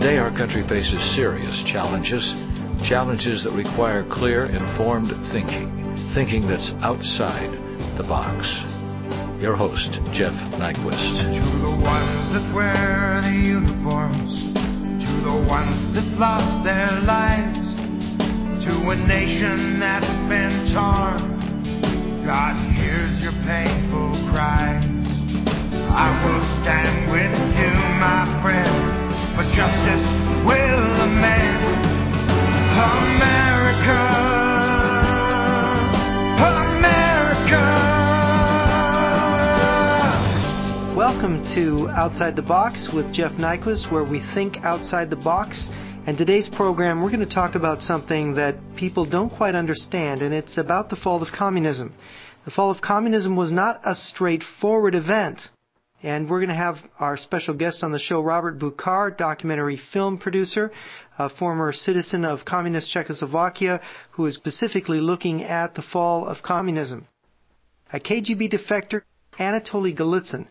Today, our country faces serious challenges, challenges that require clear, informed thinking, thinking that's outside the box. Your host, Jeff Nyquist. To the ones that wear the uniforms, to the ones that lost their lives, to a nation that's been torn, God hears your painful cries. I will stand with you, my friend, for justice will amend America. Welcome to Outside the Box with Jeff Nyquist, where we think outside the box. And today's program, we're going to talk about something that people don't quite understand, and it's about the fall of communism. The fall of communism was not a straightforward event. And we're going to have our special guest on the show, Robert Buchar, documentary film producer, a former citizen of communist Czechoslovakia, who is specifically looking at the fall of communism. A KGB defector, Anatoly Golitsyn.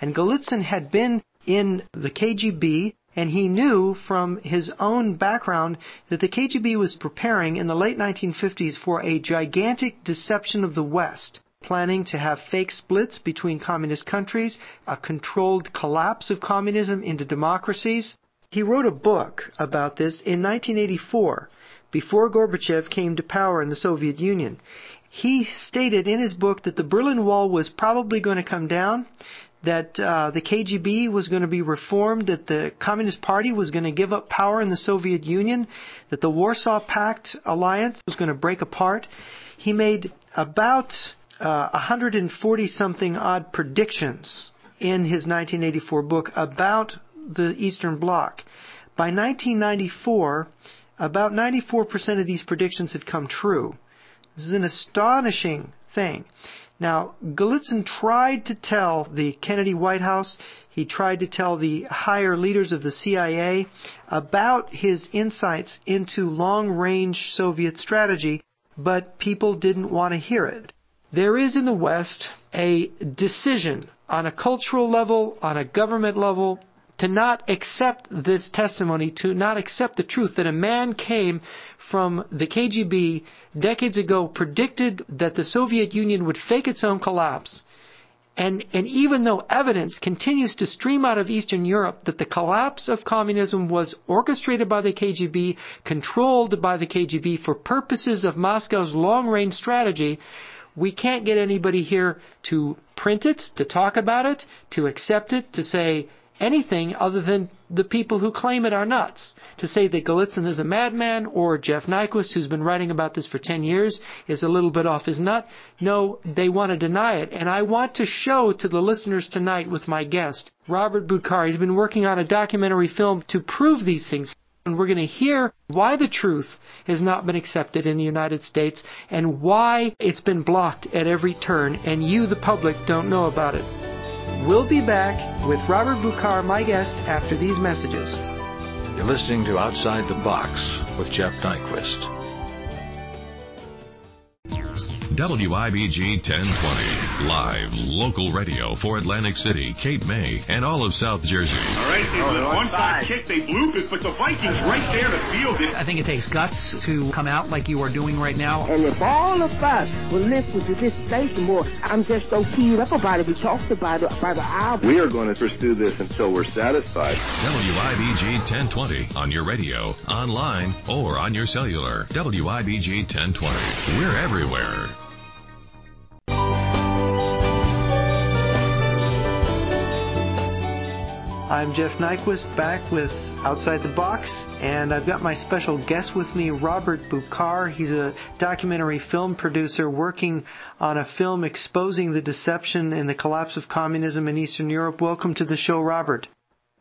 And Golitsyn had been in the KGB, and he knew from his own background that the KGB was preparing in the late 1950s for a gigantic deception of the West planning to have fake splits between communist countries, a controlled collapse of communism into democracies. He wrote a book about this in 1984, before Gorbachev came to power in the Soviet Union. He stated in his book that the Berlin Wall was probably going to come down, that uh, the KGB was going to be reformed, that the Communist Party was going to give up power in the Soviet Union, that the Warsaw Pact alliance was going to break apart. He made about Uh, 140 something odd predictions in his 1984 book about the Eastern Bloc. By 1994, about 94% of these predictions had come true. This is an astonishing thing. Now, Golitsyn tried to tell the Kennedy White House, he tried to tell the higher leaders of the CIA about his insights into long range Soviet strategy, but people didn't want to hear it. There is in the West a decision on a cultural level, on a government level, to not accept this testimony, to not accept the truth that a man came from the KGB decades ago, predicted that the Soviet Union would fake its own collapse. And, and even though evidence continues to stream out of Eastern Europe that the collapse of communism was orchestrated by the KGB, controlled by the KGB for purposes of Moscow's long range strategy, we can't get anybody here to print it, to talk about it, to accept it, to say anything other than the people who claim it are nuts. To say that Golitsyn is a madman or Jeff Nyquist, who's been writing about this for 10 years, is a little bit off his nut. No, they want to deny it. And I want to show to the listeners tonight with my guest, Robert Buchar. He's been working on a documentary film to prove these things. And we're going to hear why the truth has not been accepted in the United States and why it's been blocked at every turn, and you, the public, don't know about it. We'll be back with Robert Buchar, my guest, after these messages. You're listening to Outside the Box with Jeff Nyquist. WIBG 1020, live local radio for Atlantic City, Cape May, and all of South Jersey. All right, they oh, one side kick, they bloop it, but the Vikings right there to field it. I think it takes guts to come out like you are doing right now. And if all of us will listen to this station more, I'm just so keyed up about it. We talked about it by the hour. We are going to pursue this until we're satisfied. WIBG 1020 on your radio, online, or on your cellular. WIBG 1020. We're everywhere. I'm Jeff Nyquist back with Outside the Box, and I've got my special guest with me, Robert Buchar. He's a documentary film producer working on a film exposing the deception and the collapse of communism in Eastern Europe. Welcome to the show, Robert.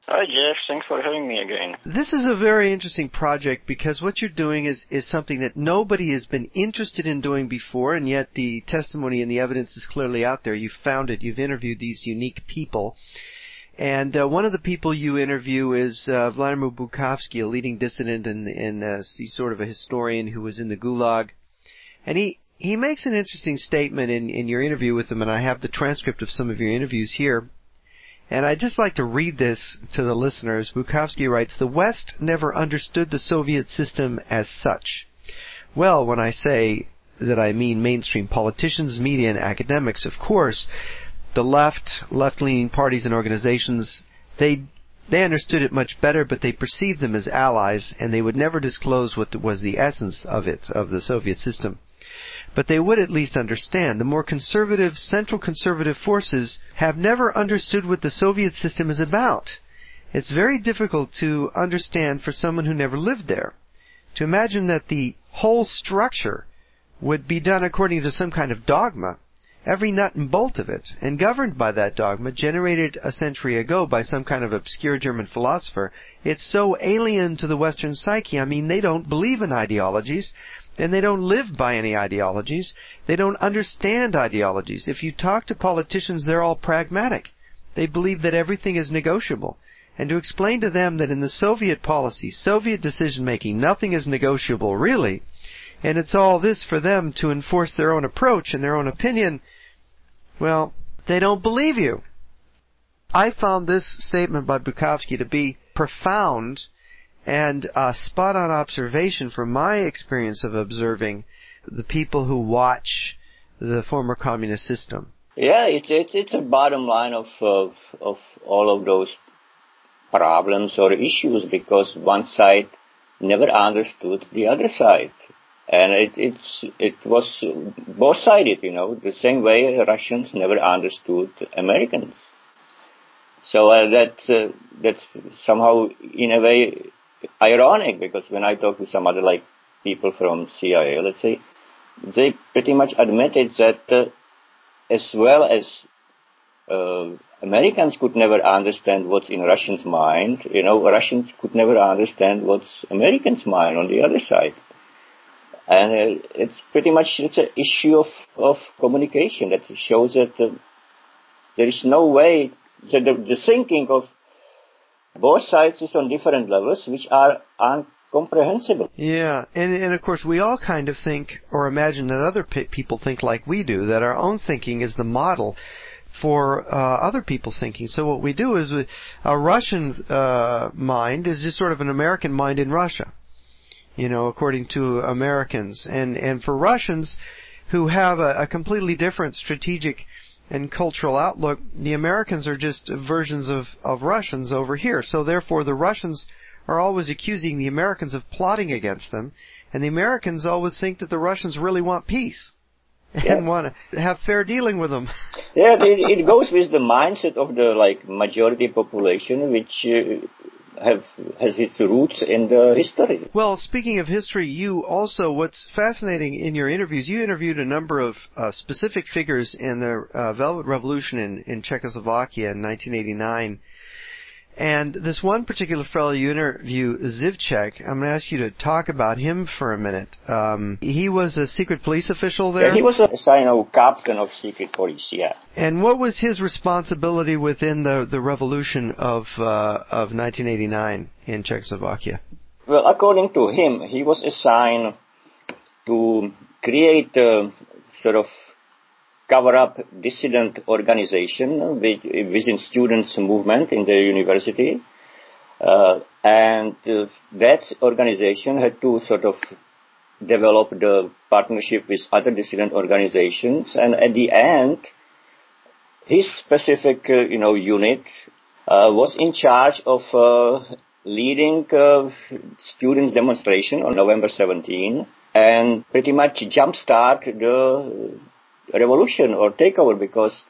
Hi, Jeff. Thanks for having me again. This is a very interesting project because what you're doing is, is something that nobody has been interested in doing before, and yet the testimony and the evidence is clearly out there. You've found it. You've interviewed these unique people and uh, one of the people you interview is uh, Vladimir Bukovsky, a leading dissident and, and uh, he's sort of a historian who was in the Gulag. And he, he makes an interesting statement in, in your interview with him, and I have the transcript of some of your interviews here. And I'd just like to read this to the listeners. Bukovsky writes, The West never understood the Soviet system as such. Well, when I say that I mean mainstream politicians, media, and academics, of course, the left, left-leaning parties and organizations, they they understood it much better, but they perceived them as allies, and they would never disclose what was the essence of it, of the Soviet system. But they would at least understand. The more conservative, central conservative forces have never understood what the Soviet system is about. It's very difficult to understand for someone who never lived there. To imagine that the whole structure would be done according to some kind of dogma every nut and bolt of it, and governed by that dogma, generated a century ago by some kind of obscure German philosopher, it's so alien to the Western psyche. I mean, they don't believe in ideologies, and they don't live by any ideologies. They don't understand ideologies. If you talk to politicians, they're all pragmatic. They believe that everything is negotiable. And to explain to them that in the Soviet policy, Soviet decision making, nothing is negotiable, really, and it's all this for them to enforce their own approach and their own opinion, well, they don't believe you. I found this statement by Bukovsky to be profound and a spot on observation from my experience of observing the people who watch the former communist system. Yeah, it's it's, it's a bottom line of, of of all of those problems or issues because one side never understood the other side and it it's it was both sided you know the same way russians never understood americans so uh, that's uh, that's somehow in a way ironic because when i talk to some other like people from cia let's say they pretty much admitted that uh, as well as uh, Americans could never understand what's in Russians' mind. You know, Russians could never understand what's Americans' mind on the other side and uh, it's pretty much it's an issue of, of communication that shows that uh, there is no way that the, the thinking of both sides is on different levels which are incomprehensible. Yeah, and and of course we all kind of think or imagine that other pe- people think like we do, that our own thinking is the model for uh, other people's thinking. So what we do is we, a Russian uh, mind is just sort of an American mind in Russia you know, according to Americans. And, and for Russians who have a, a completely different strategic and cultural outlook, the Americans are just versions of, of Russians over here. So therefore the Russians are always accusing the Americans of plotting against them, and the Americans always think that the Russians really want peace and want to have fair dealing with them. yeah, it, it, goes with the mindset of the like majority population, which uh, have has its roots in the history. Well, speaking of history, you also what's fascinating in your interviews, you interviewed a number of uh, specific figures in the uh, Velvet Revolution in, in Czechoslovakia in 1989 and this one particular fellow you interview, Zifčák, I'm going to ask you to talk about him for a minute. Um, he was a secret police official there? Yeah, he was a assigned captain of secret police, yeah. And what was his responsibility within the, the revolution of, uh, of 1989 in Czechoslovakia? Well, according to him, he was assigned to create a sort of cover up dissident organization within students movement in the university. Uh, and uh, that organization had to sort of develop the partnership with other dissident organizations. And at the end, his specific, uh, you know, unit uh, was in charge of uh, leading uh, students' demonstration on November 17 and pretty much jumpstart the revolution or takeover because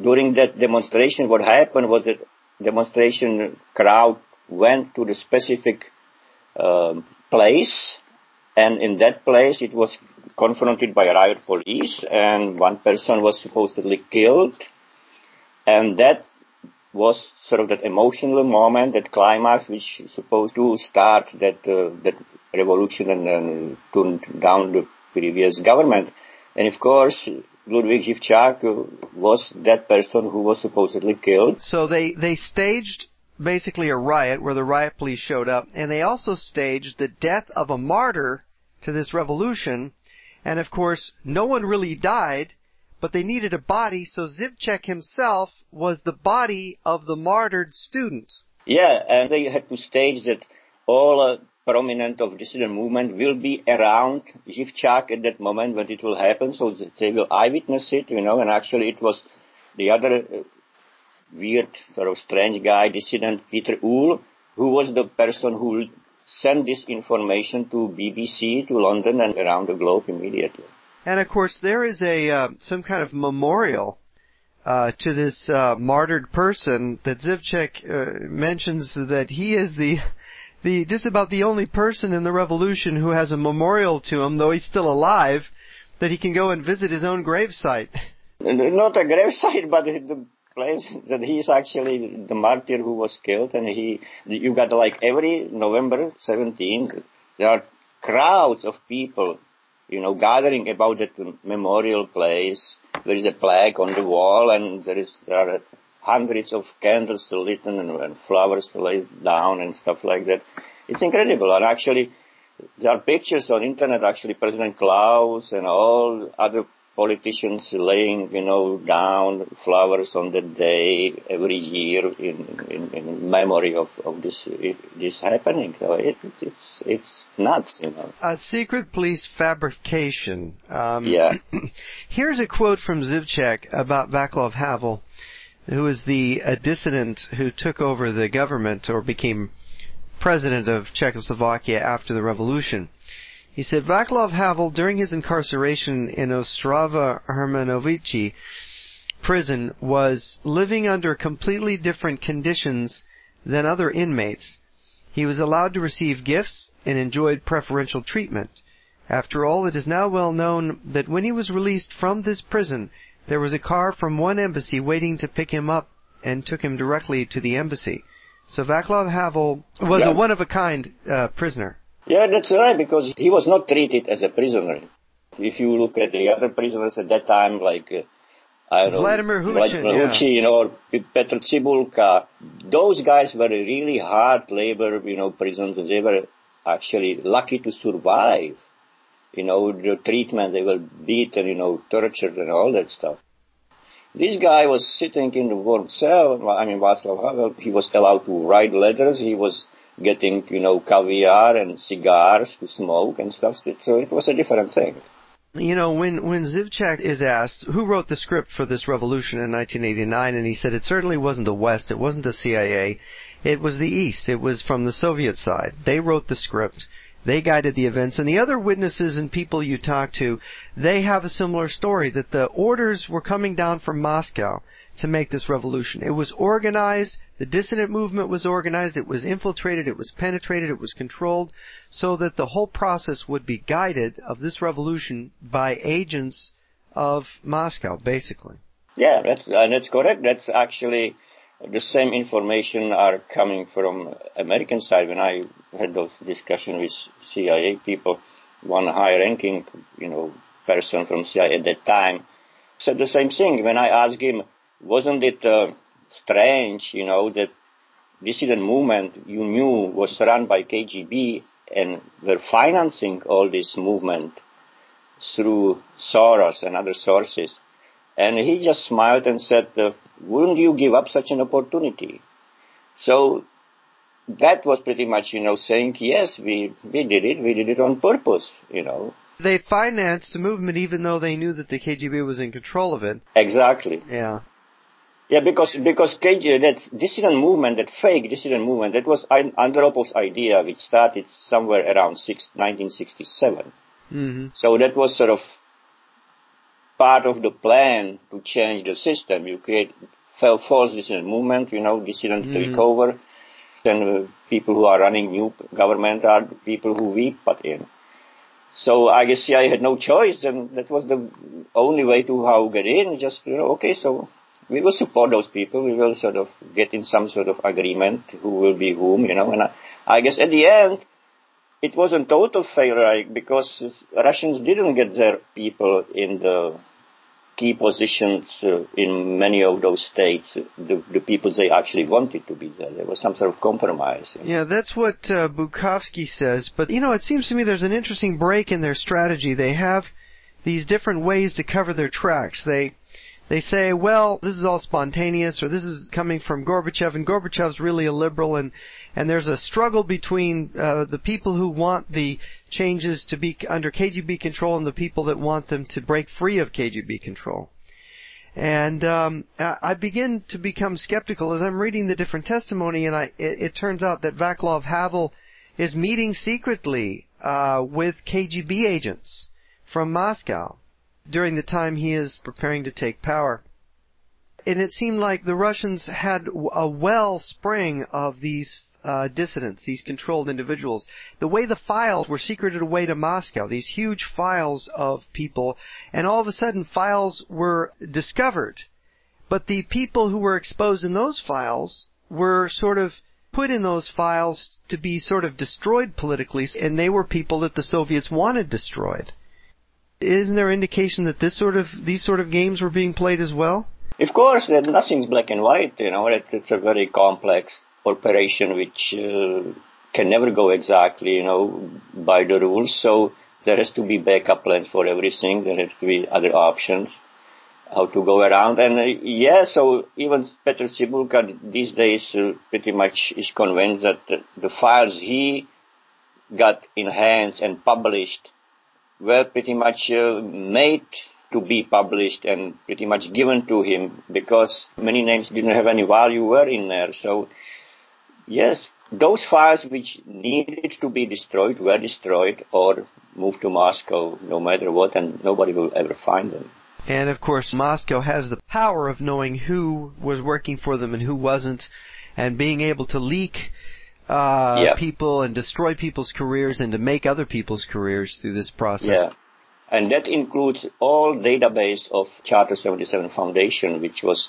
during that demonstration what happened was that demonstration crowd went to the specific uh, place and in that place it was confronted by riot police and one person was supposedly killed and that was sort of that emotional moment, that climax, which is supposed to start that uh, that revolution and, and tune down the previous government. And of course, Ludwig Zifčák was that person who was supposedly killed. So they, they staged basically a riot where the riot police showed up, and they also staged the death of a martyr to this revolution. And of course, no one really died, but they needed a body, so Zifčák himself was the body of the martyred student. Yeah, and they had to stage that all uh, prominent of dissident movement will be around Zifčák at that moment when it will happen, so they will eyewitness it, you know, and actually it was the other uh, weird, sort of strange guy, dissident Peter Uhl, who was the person who sent this information to BBC, to London, and around the globe immediately. And of course, there is a uh, some kind of memorial uh, to this uh, martyred person that Zifčák uh, mentions that he is the the just about the only person in the revolution who has a memorial to him, though he's still alive, that he can go and visit his own gravesite. Not a gravesite, but the place that he is actually the martyr who was killed, and he you got like every November 17th there are crowds of people you know, gathering about that memorial place. There is a plaque on the wall, and there is there are hundreds of candles lit and, and flowers laid down and stuff like that. It's incredible, and actually, there are pictures on internet. Actually, President Klaus and all other politicians laying, you know, down flowers on the day every year in, in, in memory of, of this this happening. So it, it's it's nuts, you know. A secret police fabrication. Um, yeah. here's a quote from Zifčák about Vaclav Havel, who was the a dissident who took over the government or became president of Czechoslovakia after the revolution. He said Vaclav Havel, during his incarceration in Ostrava Hermanovichi prison, was living under completely different conditions than other inmates. He was allowed to receive gifts and enjoyed preferential treatment. After all, it is now well known that when he was released from this prison, there was a car from one embassy waiting to pick him up and took him directly to the embassy. So Vaclav Havel was yeah. a one of a kind uh, prisoner. Yeah, that's right, because he was not treated as a prisoner. If you look at the other prisoners at that time, like, uh, I don't Vladimir know, Hučín, Vladimir Hučín or Petr Cibulka, those guys were really hard labor, you know, prisoners. They were actually lucky to survive. You know, the treatment, they were beaten, you know, tortured and all that stuff. This guy was sitting in the warm cell. I mean, Václav Havel, he was allowed to write letters. He was getting, you know, caviar and cigars to smoke and stuff. So it was a different thing. You know, when when Zifčák is asked who wrote the script for this revolution in 1989, and he said it certainly wasn't the West, it wasn't the CIA, it was the East, it was from the Soviet side. They wrote the script. They guided the events, and the other witnesses and people you talk to, they have a similar story that the orders were coming down from Moscow to make this revolution. It was organized, the dissident movement was organized, it was infiltrated, it was penetrated, it was controlled, so that the whole process would be guided of this revolution by agents of Moscow, basically. Yeah, that's, and that's correct. That's actually the same information are coming from American side. When I had those discussions with CIA people, one high-ranking, you know, person from CIA at that time said the same thing. When I asked him, wasn't it uh, strange, you know, that dissident movement you knew was run by KGB and were financing all this movement through Soros and other sources. And he just smiled and said, uh, wouldn't you give up such an opportunity? So that was pretty much, you know, saying, yes, we, we did it. We did it on purpose, you know. They financed the movement even though they knew that the KGB was in control of it. Exactly. Yeah. Yeah, because because KG, that dissident movement, that fake dissident movement, that was Andropov's idea, which started somewhere around six, 1967. Mm-hmm. So that was sort of part of the plan to change the system. You create false dissident movement, you know, dissident mm-hmm. take over, then uh, people who are running new government are people who we put in. So I guess CIA had no choice, and that was the only way to how get in. Just you know, okay, so we will support those people. We will sort of get in some sort of agreement who will be whom, you know. And I, I guess at the end, it was a total failure because Russians didn't get their people in the key positions uh, in many of those states, the, the, people they actually wanted to be there. There was some sort of compromise. Yeah, that's what uh, Bukovsky says. But, you know, it seems to me there's an interesting break in their strategy. They have these different ways to cover their tracks. They they say, well, this is all spontaneous, or this is coming from Gorbachev, and Gorbachev's really a liberal, and and there's a struggle between uh, the people who want the changes to be under KGB control and the people that want them to break free of KGB control. And um, I begin to become skeptical as I'm reading the different testimony, and I, it, it turns out that Vaclav Havel is meeting secretly uh, with KGB agents from Moscow during the time he is preparing to take power. And it seemed like the Russians had a wellspring of these uh, dissidents, these controlled individuals. The way the files were secreted away to Moscow, these huge files of people, and all of a sudden files were discovered. But the people who were exposed in those files were sort of put in those files to be sort of destroyed politically, and they were people that the Soviets wanted destroyed. Isn't there indication that this sort of these sort of games were being played as well? Of course, nothing's black and white. You know, it's a very complex operation which uh, can never go exactly, you know, by the rules. So there has to be backup plans for everything. There has to be other options how to go around. And uh, yeah, so even Petr Cibulka these days uh, pretty much is convinced that the, the files he got in hands and published were pretty much uh, made to be published and pretty much given to him because many names didn't have any value were in there. So Yes, those files which needed to be destroyed were destroyed or moved to Moscow no matter what, and nobody will ever find them. And of course, Moscow has the power of knowing who was working for them and who wasn't, and being able to leak uh, yeah. people and destroy people's careers and to make other people's careers through this process. Yeah. And that includes all database of Charter 77 Foundation, which was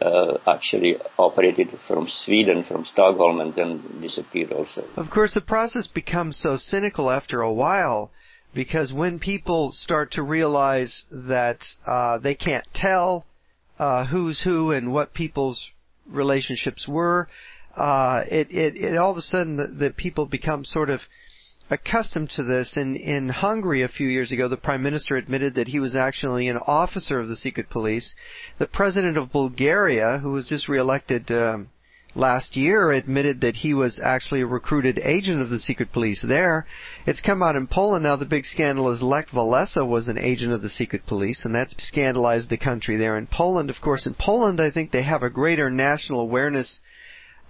uh, actually operated from Sweden, from Stockholm, and then disappeared also. Of course, the process becomes so cynical after a while because when people start to realize that uh, they can't tell uh, who's who and what people's relationships were, uh, it, it, it all of a sudden the, the people become sort of accustomed to this. In in Hungary a few years ago, the prime minister admitted that he was actually an officer of the secret police. The president of Bulgaria, who was just reelected um, last year, admitted that he was actually a recruited agent of the secret police there. It's come out in Poland now. The big scandal is Lech Walesa was an agent of the secret police, and that's scandalized the country there. In Poland, of course, in Poland, I think they have a greater national awareness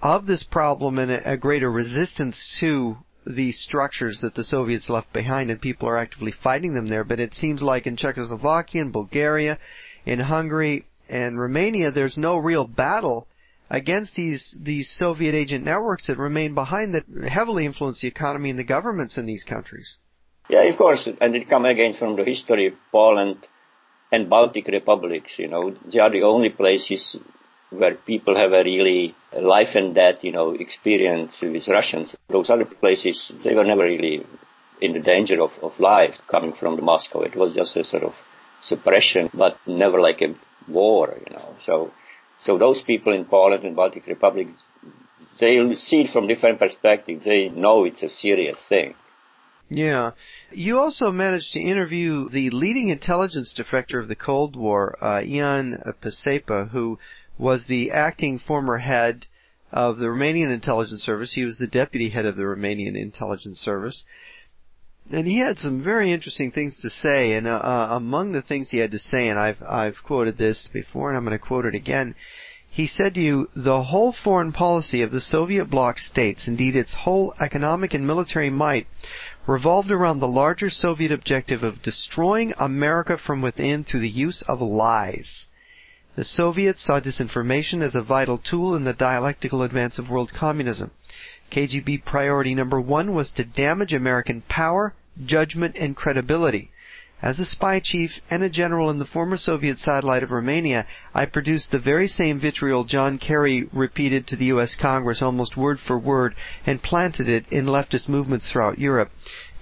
of this problem and a, a greater resistance to the structures that the Soviets left behind, and people are actively fighting them there. But it seems like in Czechoslovakia, in Bulgaria, in Hungary, and Romania, there's no real battle against these these Soviet agent networks that remain behind that heavily influence the economy and the governments in these countries. Yeah, of course, and it comes again from the history of Poland and Baltic republics. You know, they are the only places where people have a really life and death, you know, experience with Russians. Those other places, they were never really in the danger of, of life coming from the Moscow. It was just a sort of suppression, but never like a war, you know. So, so those people in Poland and Baltic Republic, they see it from different perspectives. They know it's a serious thing. Yeah. You also managed to interview the leading intelligence defector of the Cold War, uh, Ion Pacepa, who was the acting former head of the Romanian intelligence service. He was the deputy head of the Romanian intelligence service. And he had some very interesting things to say, and uh, uh, among the things he had to say, and I've I've quoted this before, and I'm going to quote it again. He said to you, the whole foreign policy of the Soviet bloc states, indeed its whole economic and military might, revolved around the larger Soviet objective of destroying America from within through the use of lies. The Soviets saw disinformation as a vital tool in the dialectical advance of world communism. KGB priority number one was to damage American power, judgment, and credibility. As a spy chief and a general in the former Soviet satellite of Romania, I produced the very same vitriol John Kerry repeated to the U.S. Congress almost word for word and planted it in leftist movements throughout Europe.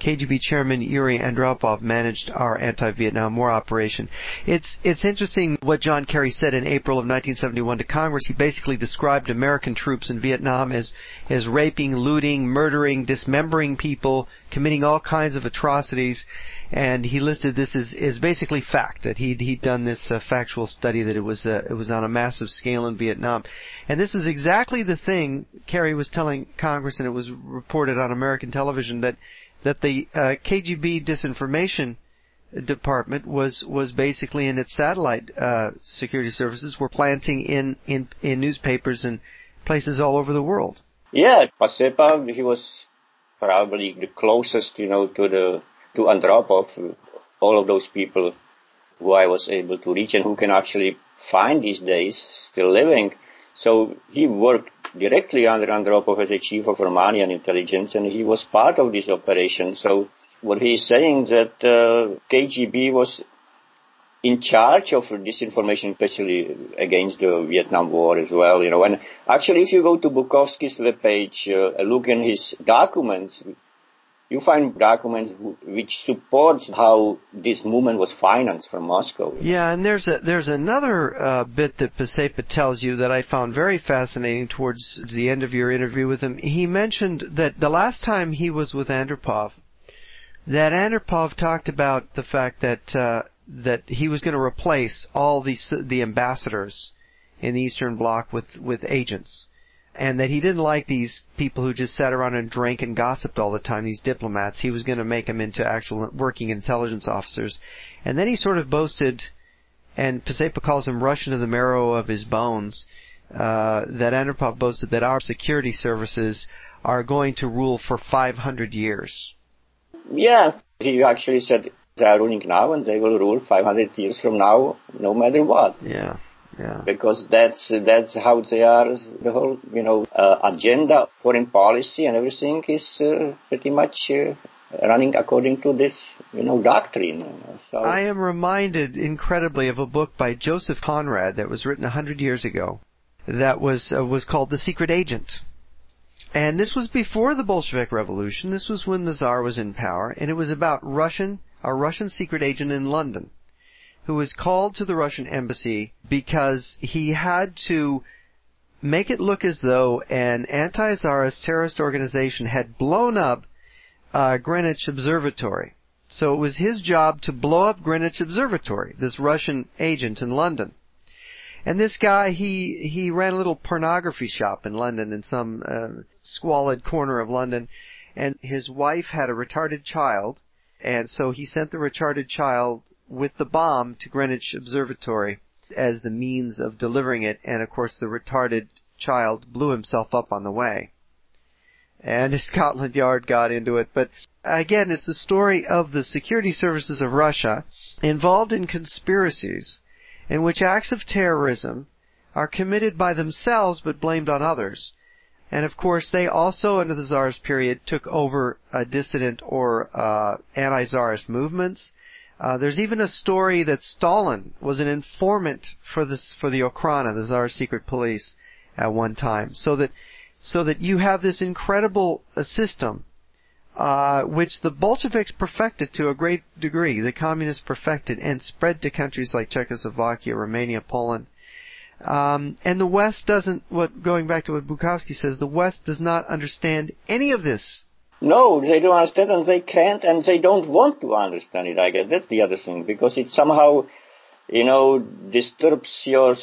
KGB chairman Yuri Andropov managed our anti-Vietnam War operation. It's it's interesting what John Kerry said in April of 1971 to Congress. He basically described American troops in Vietnam as as raping, looting, murdering, dismembering people, committing all kinds of atrocities. and he listed this as, as basically fact that he'd he'd done this uh, factual study that it was uh, it was on a massive scale in Vietnam, and this is exactly the thing Kerry was telling Congress, and it was reported on American television that that the uh, KGB disinformation department was was basically in its satellite uh, security services were planting in, in in newspapers and places all over the world. Yeah, Pacepa, he was probably the closest, you know, to the to Andropov, all of those people who I was able to reach and who can actually find these days still living. So he worked directly under Andropov as a chief of Romanian intelligence, and he was part of this operation. So what he's saying that uh, KGB was in charge of disinformation, especially against the Vietnam War as well, you know. And actually, if you go to Bukovsky's webpage, uh, look in his documents, you find documents which support how this movement was financed from Moscow. Yeah, and there's a there's another uh, bit that Pacepa tells you that I found very fascinating towards the end of your interview with him. He mentioned that the last time he was with Andropov, that Andropov talked about the fact that uh, that he was going to replace all the the ambassadors in the Eastern Bloc with with agents and that he didn't like these people who just sat around and drank and gossiped all the time, these diplomats. He was going to make them into actual working intelligence officers. And then he sort of boasted, and Pacepa calls him Russian to the marrow of his bones, uh, that Andropov boasted that our security services are going to rule for 500 years. Yeah, he actually said they are ruling now and they will rule 500 years from now, no matter what. Yeah. Yeah. Because that's that's how they are. The whole you know uh, agenda, foreign policy, and everything is uh, pretty much uh, running according to this you know doctrine. So I am reminded incredibly of a book by Joseph Conrad that was written a hundred years ago. That was uh, was called The Secret Agent. And this was before the Bolshevik Revolution. This was when the Tsar was in power, and it was about Russian a Russian secret agent in London who was called to the Russian embassy because he had to make it look as though an anti-czarist terrorist organization had blown up uh, Greenwich Observatory. So it was his job to blow up Greenwich Observatory, this Russian agent in London. And this guy, he he ran a little pornography shop in London, in some uh, squalid corner of London, and his wife had a retarded child, and so he sent the retarded child with the bomb to Greenwich Observatory as the means of delivering it, and of course the retarded child blew himself up on the way. And Scotland Yard got into it, but again, it's the story of the security services of Russia involved in conspiracies in which acts of terrorism are committed by themselves but blamed on others. And of course, they also, under the Tsarist period, took over dissident or uh, anti-Tsarist movements. Uh, there's even a story that Stalin was an informant for this for the Okhrana, the Tsar's secret police, at one time. So that so that you have this incredible uh, system, uh, which the Bolsheviks perfected to a great degree. The communists perfected and spread to countries like Czechoslovakia, Romania, Poland. Um, and the West doesn't. What going back to what Bukovsky says, the West does not understand any of this no, they don't understand and they can't and they don't want to understand it, I guess. That's the other thing, because it somehow, you know, disturbs your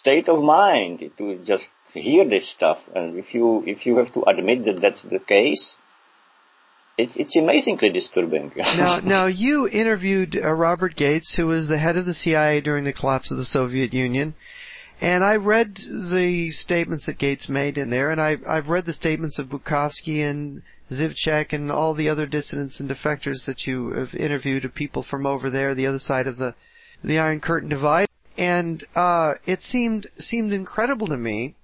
state of mind to just hear this stuff. And if you, if you have to admit that that's the case, it's, it's amazingly disturbing. now, now you interviewed uh, Robert Gates, who was the head of the CIA during the collapse of the Soviet Union. And I read the statements that Gates made in there, and I, I've read the statements of Bukovsky and Zifčák and all the other dissidents and defectors that you have interviewed people from over there, the other side of the the Iron Curtain divide, and uh, it seemed seemed incredible to me.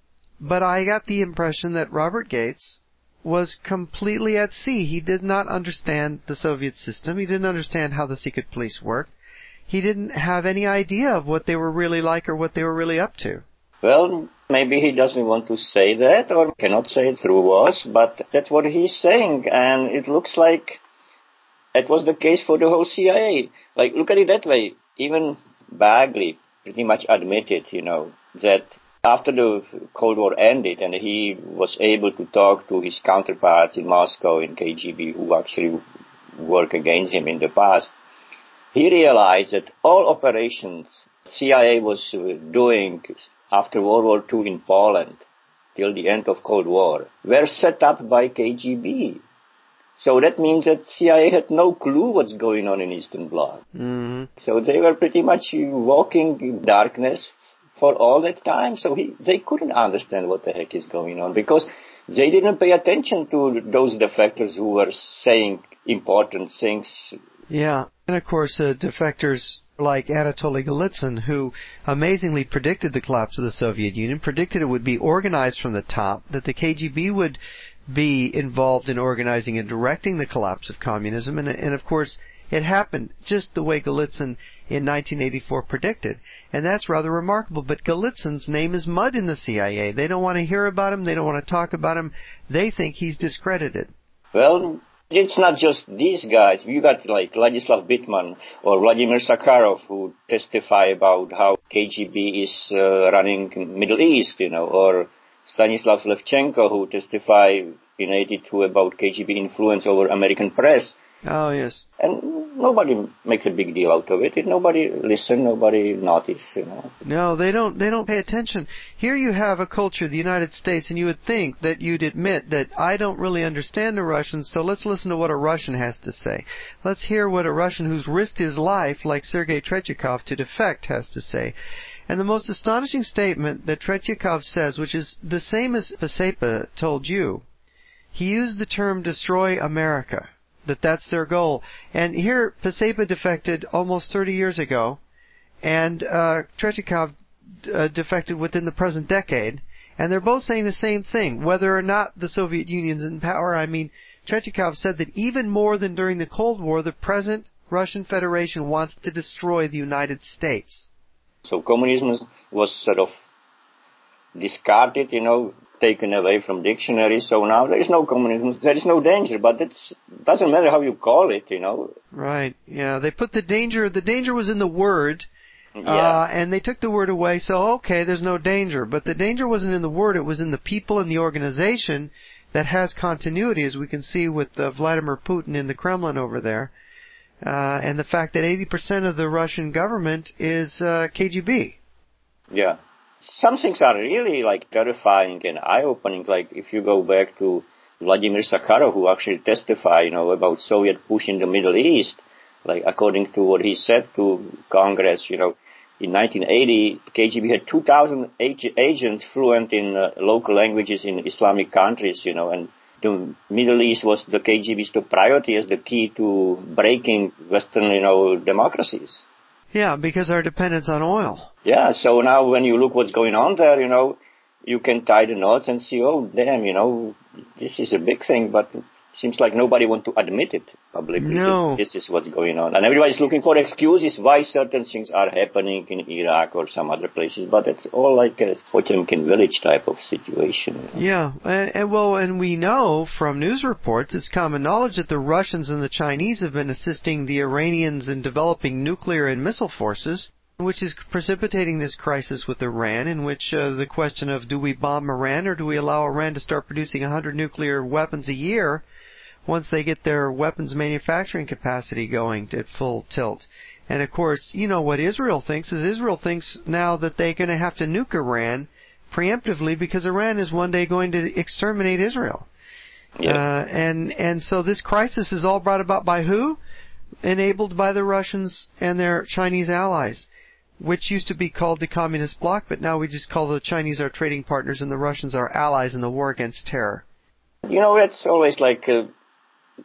But I got the impression that Robert Gates was completely at sea. He did not understand the Soviet system. He didn't understand how the secret police worked. He didn't have any idea of what they were really like or what they were really up to. Well, maybe he doesn't want to say that or cannot say it through us, but that's what he's saying, and it looks like it was the case for the whole CIA. Like, look at it that way. Even Bagley pretty much admitted, you know, that after the Cold War ended and he was able to talk to his counterparts in Moscow in KGB who actually worked against him in the past, he realized that all operations CIA was doing after World War II in Poland till the end of Cold War were set up by KGB. So that means that CIA had no clue what's going on in Eastern Bloc. Mm-hmm. So they were pretty much walking in darkness for all that time. So he, they couldn't understand what the heck is going on because they didn't pay attention to those defectors who were saying important things. Yeah, and of course, uh, defectors like Anatoly Golitsyn, who amazingly predicted the collapse of the Soviet Union, predicted it would be organized from the top, that the KGB would be involved in organizing and directing the collapse of communism, and, and of course, it happened just the way Golitsyn in 1984 predicted. And that's rather remarkable. But Golitsyn's name is mud in the CIA. They don't want to hear about him. They don't want to talk about him. They think he's discredited. Well, it's not just these guys. You got like Ladislav Bittman or Vladimir Sakharov who testify about how KGB is uh, running Middle East, you know, or Stanislav Levchenko who testify in 82 about KGB influence over American press. Oh yes. And nobody makes a big deal out of it. Nobody listen. Nobody notice. You know. No, they don't. They don't pay attention. Here you have a culture, the United States, and you would think that you'd admit that I don't really understand the Russians. So let's listen to what a Russian has to say. Let's hear what a Russian who's risked his life, like Sergei Tretyakov, to defect has to say. And the most astonishing statement that Tretyakov says, which is the same as Pacepa told you, he used the term "destroy America." That that's their goal. And here, Pacepa defected almost 30 years ago, and uh, uh, defected within the present decade, and they're both saying the same thing. Whether or not the Soviet Union's in power, I mean, Tretyakov said that even more than during the Cold War, the present Russian Federation wants to destroy the United States. So communism was sort of discarded, you know, taken away from dictionaries. So now there is no communism, there is no danger, but it doesn't matter how you call it, you know. Right. Yeah. They put the danger. The danger was in the word. Yeah. Uh, and they took the word away, so okay, there's no danger. But the danger wasn't in the word, it was in the people and the organization that has continuity, as we can see with uh, Vladimir Putin in the Kremlin over there. Uh, and the fact that 80% of the Russian government is uh, KGB. Yeah some things are really like terrifying and eye-opening. Like if you go back to Vladimir Sakharov, who actually testified, you know, about Soviet push in the Middle East, like according to what he said to Congress, you know, in 1980, KGB had 2,000 agents fluent in uh, local languages in Islamic countries, you know, and the Middle East was the KGB's priority as the key to breaking Western, you know, democracies. Yeah, because our dependence on oil. Yeah, so now when you look what's going on there, you know, you can tie the knots and see, oh, damn, you know, this is a big thing, but seems like nobody wants to admit it publicly. No. This is what's going on. And everybody's looking for excuses why certain things are happening in Iraq or some other places, but it's all like a Potemkin village type of situation. You know? Yeah, and, and well, and we know from news reports, it's common knowledge that the Russians and the Chinese have been assisting the Iranians in developing nuclear and missile forces which is precipitating this crisis with Iran, in which uh, the question of do we bomb Iran or do we allow Iran to start producing 100 nuclear weapons a year once they get their weapons manufacturing capacity going at full tilt. And of course, you know what Israel thinks is Israel thinks now that they're going to have to nuke Iran preemptively because Iran is one day going to exterminate Israel. Yeah. Uh, and and so this crisis is all brought about by who? Enabled by the Russians and their Chinese allies, which used to be called the Communist Bloc, but now we just call the Chinese our trading partners and the Russians our allies in the war against terror. You know, it's always like uh,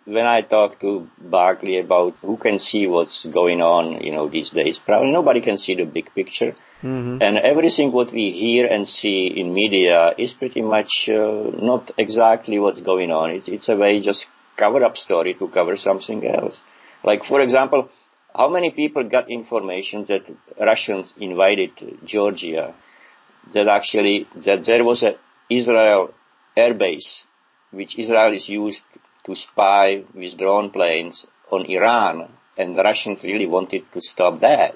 when I talk to Barclay about who can see what's going on, you know, these days, probably nobody can see the big picture. Mm-hmm. And everything what we hear and see in media is pretty much uh, not exactly what's going on. It, it's a way just cover up story to cover something else. Like, for example, how many people got information that Russians invaded Georgia, that actually, that there was a Israel airbase, which Israel is used to spy with drone planes on Iran, and the Russians really wanted to stop that.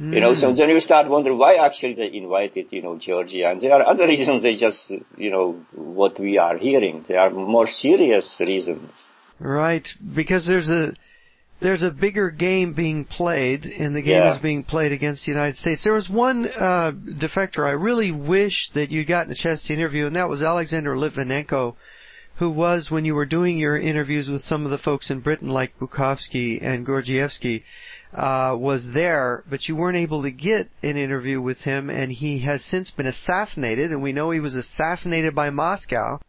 Mm. You know, so then you start wondering why actually they invited, you know, Georgia. And there are other reasons they just, you know, what we are hearing. There are more serious reasons. Right, because there's a there's a bigger game being played, and the game Yeah. is being played against the United States. There was one uh, defector I really wish that you'd gotten a chance to interview, and that was Alexander Litvinenko, who was, when you were doing your interviews with some of the folks in Britain like Bukovsky and Gordievsky, uh, was there, but you weren't able to get an interview with him, and he has since been assassinated, and we know he was assassinated by Moscow.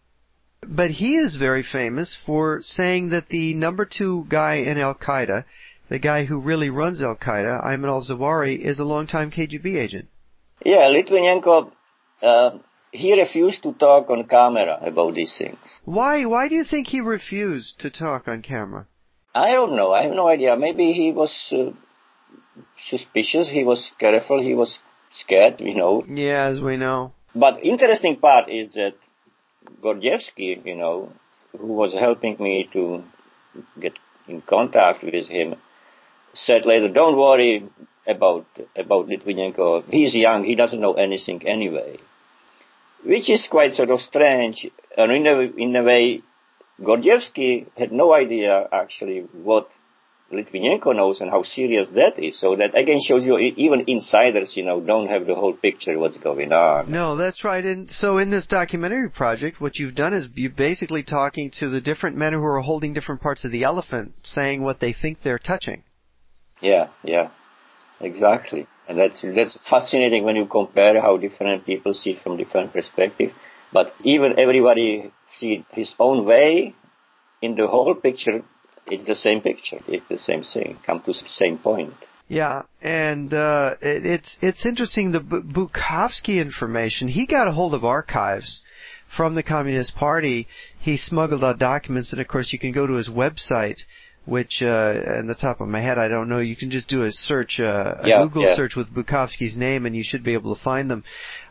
But he is very famous for saying that the number two guy in Al Qaeda, the guy who really runs Al Qaeda, Ayman al Zawahiri, is a longtime KGB agent. Yeah, Litvinenko, uh, he refused to talk on camera about these things. Why? Why do you think he refused to talk on camera? I don't know. I have no idea. Maybe he was uh, suspicious. He was careful. He was scared. You know. Yeah, as we know. But interesting part is that Gordievsky, you know, who was helping me to get in contact with him, said later, "Don't worry about about Litvinenko. He's young. He doesn't know anything anyway." Which is quite sort of strange. And in a, in a way, Gordievsky had no idea actually what Litvinenko knows and how serious that is. So that again shows you even insiders, you know, don't have the whole picture what's going on. No, that's right. And so in this documentary project, what you've done is you're basically talking to the different men who are holding different parts of the elephant, saying what they think they're touching. Yeah, yeah, exactly. And that's that's fascinating when you compare how different people see it from different perspectives. But even everybody see his own way in the whole picture. It's the same picture. It's the same thing. Come to the same point. Yeah, and uh, it, it's it's interesting the Bukovsky information. He got a hold of archives from the Communist Party. He smuggled out documents, and of course, you can go to his website, which, uh, on the top of my head, I don't know. You can just do a search, uh, a Yeah, Google yeah. search with Bukovsky's name, and you should be able to find them.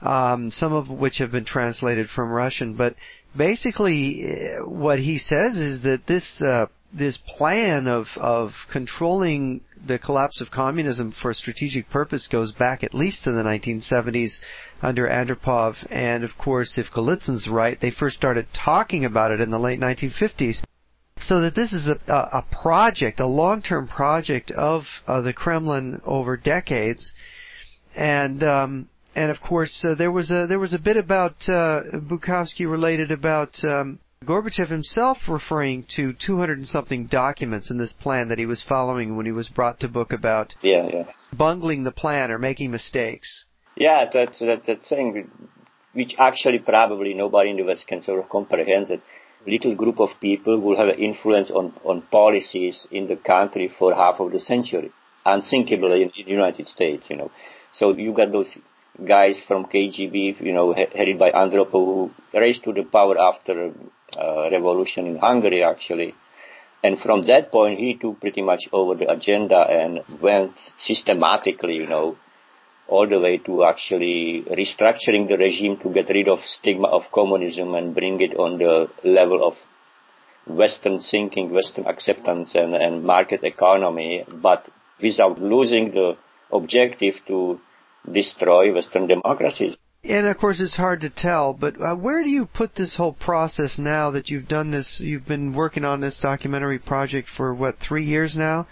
Um, some of which have been translated from Russian, but basically, uh, what he says is that this. Uh, this plan of of controlling the collapse of communism for a strategic purpose goes back at least to the 1970s under Andropov, and of course, if Golitsyn's right, they first started talking about it in the late 1950s. So that this is a, a, project, a long-term project of uh, the Kremlin over decades, and um, and of course uh, there was a there was a bit about uh, Bukovsky related about um, Gorbachev himself referring to 200 and something documents in this plan that he was following when he was brought to book about Yeah, yeah. bungling the plan or making mistakes. Yeah, that, that, that thing, which actually probably nobody in the West can sort of comprehend that little group of people will have an influence on, on policies in the country for half of the century. Unthinkable in, in the United States, you know. So you got those guys from KGB, you know, headed by Andropov, who raised to the power after uh, revolution in Hungary, actually. And from that point, he took pretty much over the agenda and went systematically, you know, all the way to actually restructuring the regime to get rid of stigma of communism and bring it on the level of Western thinking, Western acceptance and, and market economy, but without losing the objective to destroy Western democracies. And of course, it's hard to tell, but uh, where do you put this whole process now that you've done this? You've been working on this documentary project for what three years now?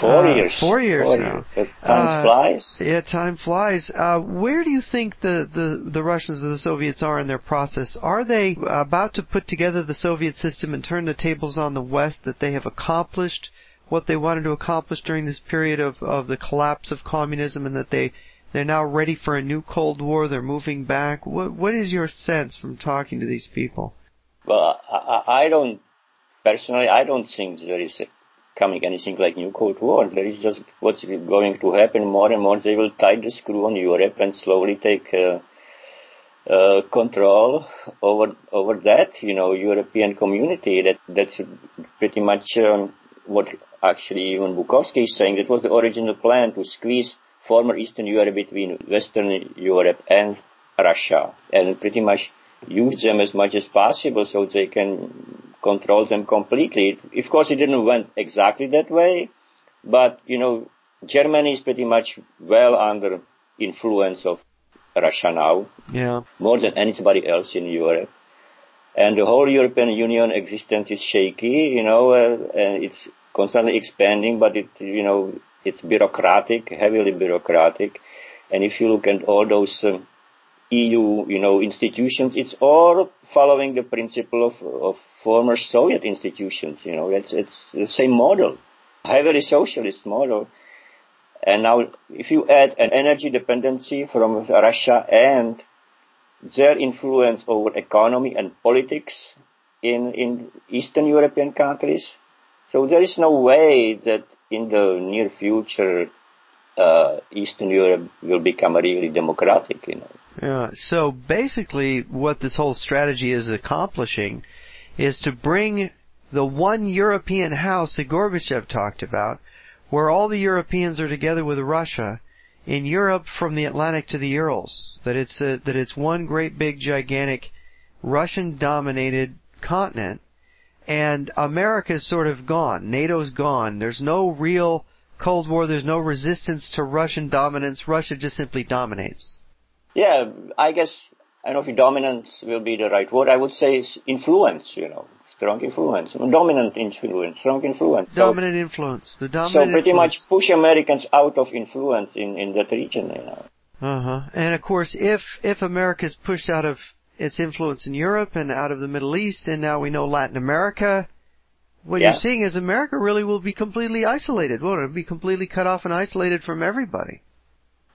Four Uh, years. Four years Four now. years. Time Uh, flies. Yeah, time flies. Uh, where do you think the, the, the Russians and the Soviets are in their process? Are they about to put together the Soviet system and turn the tables on the West that they have accomplished what they wanted to accomplish during this period of, of the collapse of communism and that they, they're now ready for a new Cold War, they're moving back? What, what is your sense from talking to these people? Well, I, I I don't, personally, I don't think there is a, coming anything like new Cold War. There is just what's going to happen more and more. They will tighten the screw on Europe and slowly take uh, uh, control over over that, you know, European community. That that's pretty much um, what actually even Bukovsky is saying. That was the original plan to squeeze former Eastern Europe between Western Europe and Russia, and pretty much use them as much as possible so they can control them completely. Of course, it didn't went exactly that way, but you know, Germany is pretty much well under influence of Russia now, Yeah. more than anybody else in Europe. and the whole European Union existence is shaky. You know, uh, and it's constantly expanding, but it, you know, it's bureaucratic, heavily bureaucratic. And if you look at all those uh, EU, you know, institutions, it's all following the principle of, of former Soviet institutions. You know, it's it's the same model, heavily socialist model. And now, if you add an energy dependency from Russia and their influence over economy and politics in, in Eastern European countries. So there is no way that in the near future uh, Eastern Europe will become really democratic, you know. Yeah. So basically, what this whole strategy is accomplishing is to bring the one European house that Gorbachev talked about, where all the Europeans are together with Russia, in Europe from the Atlantic to the Urals. That it's a, that it's one great big gigantic Russian dominated continent and America's sort of gone. NATO's gone. There's no real Cold War. There's no resistance to Russian dominance. Russia just simply dominates. Yeah, I guess I don't know if dominance will be the right word. I would say influence. You know, strong influence, dominant influence, strong influence. Dominant so, influence. The dominant. So pretty influence. much push Americans out of influence in in that region. You know. Uh huh. And of course, if if America is pushed out of its influence in Europe and out of the Middle East, and now we know Latin America. What yeah. you're seeing is America really will be completely isolated. Won't it? Be completely cut off and isolated from everybody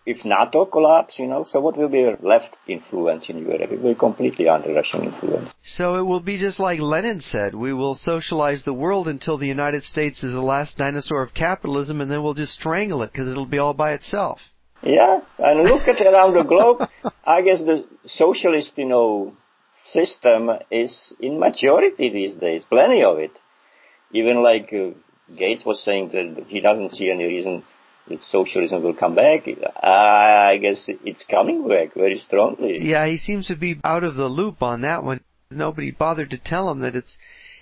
if NATO collapses, you know, so what will be left influence in Europe? It will be completely under Russian influence. So it will be just like Lenin said, we will socialize the world until the United States is the last dinosaur of capitalism and then we'll just strangle it because it'll be all by itself. Yeah, and look at around the globe, I guess the socialist, you know, system is in majority these days, plenty of it. Even like uh, Gates was saying that he doesn't see any reason that socialism will come back. I guess it's coming back very strongly. Yeah, he seems to be out of the loop on that one. Nobody bothered to tell him that it's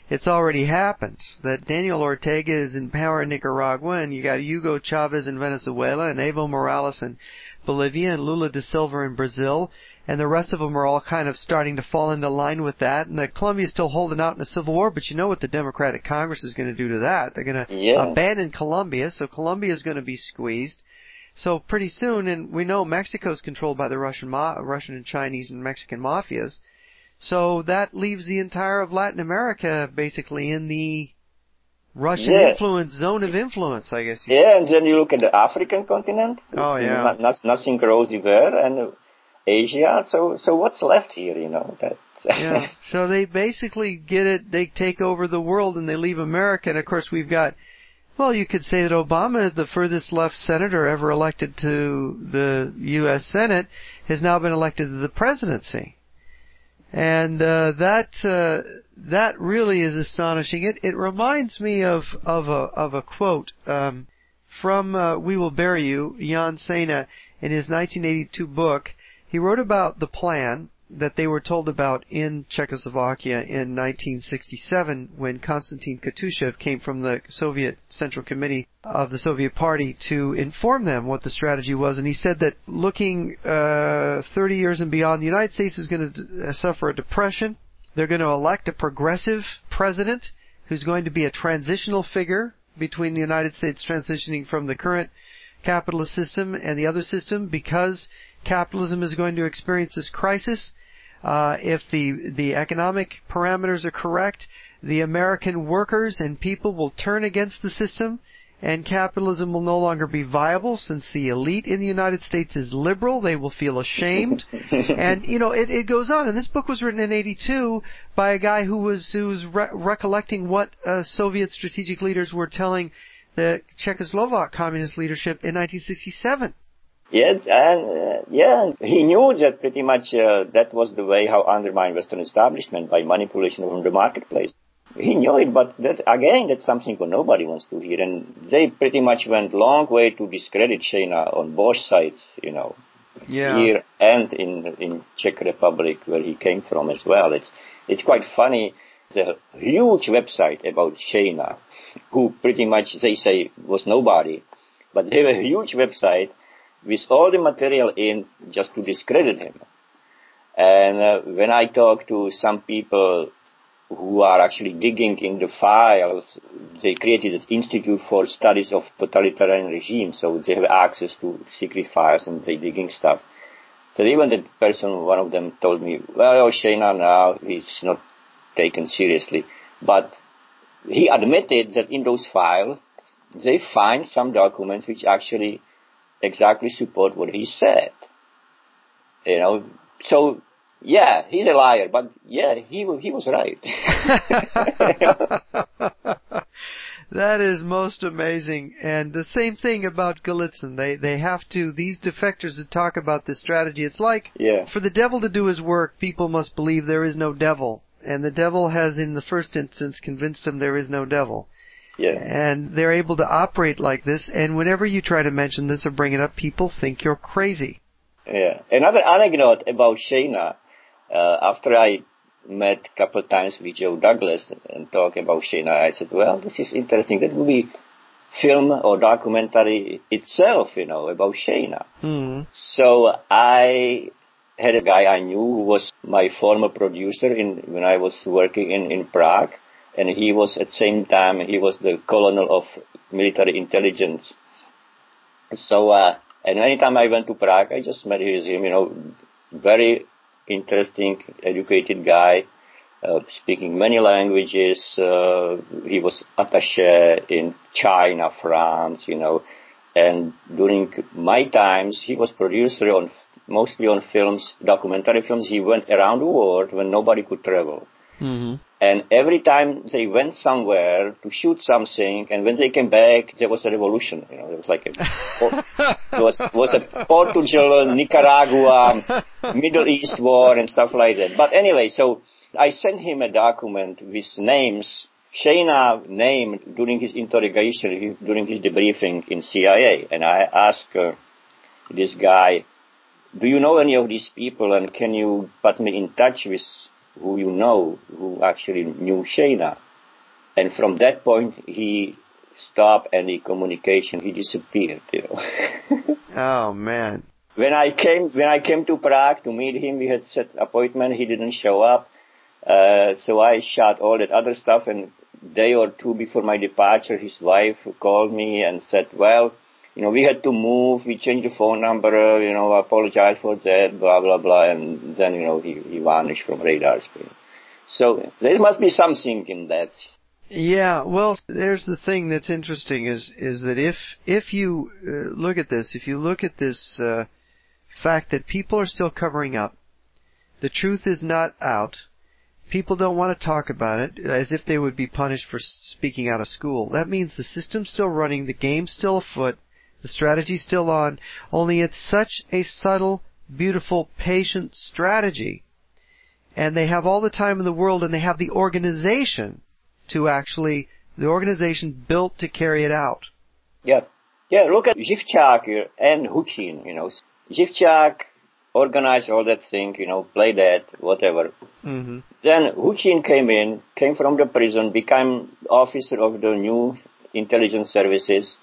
it's already happened. That Daniel Ortega is in power in Nicaragua, and you got Hugo Chavez in Venezuela, and Evo Morales in Bolivia, and Lula da Silva in Brazil, and the rest of them are all kind of starting to fall into line with that. And the Colombia's still holding out in the civil war, but you know what the Democratic Congress is going to do to that? They're going to yeah. abandon Colombia, so Colombia is going to be squeezed. So pretty soon, and we know Mexico's controlled by the Russian, ma- Russian and Chinese and Mexican mafias. So that leaves the entire of Latin America basically in the Russian yeah. influence zone of influence, I guess. Yeah, and then you look at the African continent. Oh yeah, not, nothing rosy there, and Asia. So so what's left here? You know that. yeah. So they basically get it. They take over the world and they leave America. And of course, we've got. Well, you could say that Obama, the furthest left senator ever elected to the U.S. Senate, has now been elected to the presidency. And uh, that uh, that really is astonishing. It it reminds me of of a of a quote um, from uh, We Will Bury You, Jan Sejna, in his 1982 book. He wrote about the plan that they were told about in Czechoslovakia in 1967 when Konstantin Katushev came from the Soviet Central Committee of the Soviet Party to inform them what the strategy was. And he said that looking uh, 30 years and beyond, the United States is going to uh, suffer a depression. They're going to elect a progressive president who's going to be a transitional figure between the United States transitioning from the current capitalist system and the other system because capitalism is going to experience this crisis. Uh, if the the economic parameters are correct, the American workers and people will turn against the system, and capitalism will no longer be viable since the elite in the United States is liberal. They will feel ashamed, and you know it, it goes on. And this book was written in '82 by a guy who was who was re- recollecting what uh, Soviet strategic leaders were telling the Czechoslovak communist leadership in 1967. Yes, and uh, yeah, he knew that pretty much uh, that was the way how undermine Western establishment by manipulation from the marketplace. He knew it, but that again, that's something that nobody wants to hear. And they pretty much went long way to discredit Sejna on both sides, you know, yeah. here and in in Czech Republic where he came from as well. It's it's quite funny. The huge website about Sejna, who pretty much they say was nobody, but they have a huge website with all the material in just to discredit him. And uh, when I talk to some people who are actually digging in the files, they created an Institute for Studies of Totalitarian Regimes, so they have access to secret files and they digging stuff. But even the person, one of them told me, well, Sejna now, he's not taken seriously. But he admitted that in those files, they find some documents which actually exactly support what he said. You know, so yeah, he's a liar, but yeah, he he was right. that is most amazing. And the same thing about Golitsyn. They they have to these defectors that talk about this strategy. It's like yeah. for the devil to do his work, people must believe there is no devil, and the devil has, in the first instance, convinced them there is no devil. Yeah. And they're able to operate like this. And whenever you try to mention this or bring it up, people think you're crazy. Yeah. Another anecdote about Sejna. Uh, after I met a couple of times with Joe Douglas and talking about Sejna, I said, well, this is interesting. That would be film or documentary itself, you know, about Sejna. Mm-hmm. So I had a guy I knew who was my former producer in when I was working in, in Prague and he was at the same time he was the colonel of military intelligence. So uh, and anytime I went to Prague, I just met with him. You know, very interesting, educated guy, uh, speaking many languages. Uh, he was attaché in China, France, you know, and during my times, he was producer on mostly on films, documentary films. He went around the world when nobody could travel. Mm-hmm. And every time they went somewhere to shoot something, and when they came back, there was a revolution. You know, there was like a, there was was a Portugal, Nicaragua, Middle East war, and stuff like that. But anyway, so I sent him a document with names. Sejna named during his interrogation, during his debriefing in CIA, and I asked uh, this guy, "Do you know any of these people, and can you put me in touch with?" Who you know, who actually knew Sejna. And from that point, he stopped any communication. He disappeared, you know. oh, man. When I came, when I came to Prague to meet him, we had set appointment. He didn't show up. Uh, so I shot all that other stuff and day or two before my departure, his wife called me and said, well, you know, we had to move, we changed the phone number, you know, apologize for that, blah, blah, blah, and then, you know, he, he vanished from radar screen. So there must be something in that. Yeah, well, there's the thing that's interesting is is that if if you uh, look at this, if you look at this uh, fact that people are still covering up, the truth is not out. People don't want to talk about it as if they would be punished for speaking out of school. That means the system's still running, the game's still afoot, the strategy's still on, only it's such a subtle, beautiful, patient strategy. And they have all the time in the world and they have the organization to actually, the organization built to carry it out. Yeah. Yeah, look at Zifčák and Hučín, you know. Zifčák organized all that thing, you know, play that, whatever. Mm-hmm. Then Hučín came in, came from the prison, became officer of the new intelligence services,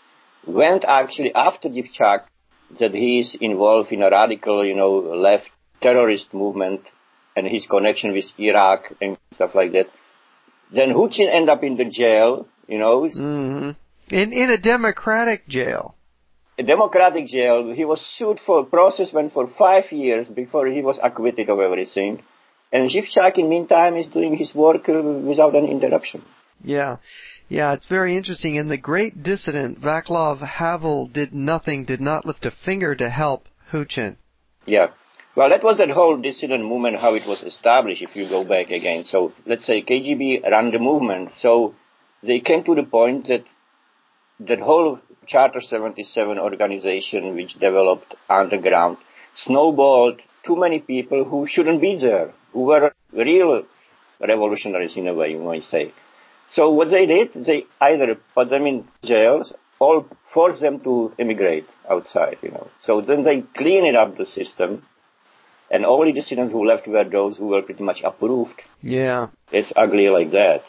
went actually after Zifčák that he is involved in a radical, you know, left terrorist movement and his connection with Iraq and stuff like that. Then Hučín ended up in the jail, you know. Mm-hmm. In in a democratic jail. A democratic jail. He was sued for process went for five years before he was acquitted of everything. And Zifčák in meantime is doing his work uh, without any interruption. Yeah. Yeah, it's very interesting. And the great dissident Vaclav Havel did nothing, did not lift a finger to help Hučín. Yeah. Well, that was that whole dissident movement, how it was established, if you go back again. So, let's say KGB ran the movement. So, they came to the point that that whole Charter 77 organization, which developed underground, snowballed too many people who shouldn't be there, who were real revolutionaries in a way, you might say. So what they did, they either put them in jails or forced them to immigrate outside, you know. So then they cleaned up the system, and only dissidents who left were those who were pretty much approved. Yeah. It's ugly like that.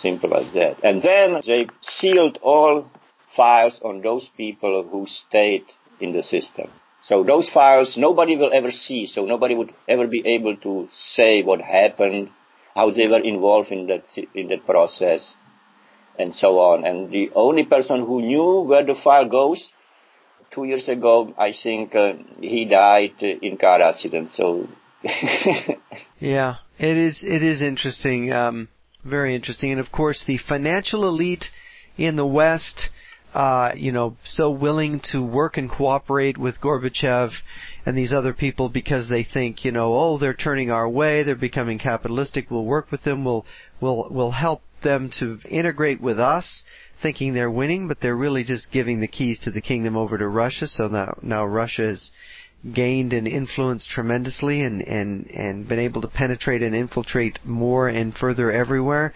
Simple like that. And then they sealed all files on those people who stayed in the system. So those files nobody will ever see. So nobody would ever be able to say what happened, how they were involved in that in that process, and so on. And the only person who knew where the file goes two years ago, I think uh, he died in car accident. So yeah, it is. It is interesting. Um, very interesting. And of course, the financial elite in the West, uh, you know, so willing to work and cooperate with Gorbachev and these other people because they think, you know, oh, they're turning our way, they're becoming capitalistic. We'll work with them. We'll we'll we'll help them to integrate with us thinking they're winning, but they're really just giving the keys to the kingdom over to Russia. So now, now Russia is gained and influenced tremendously and, and, and been able to penetrate and infiltrate more and further everywhere.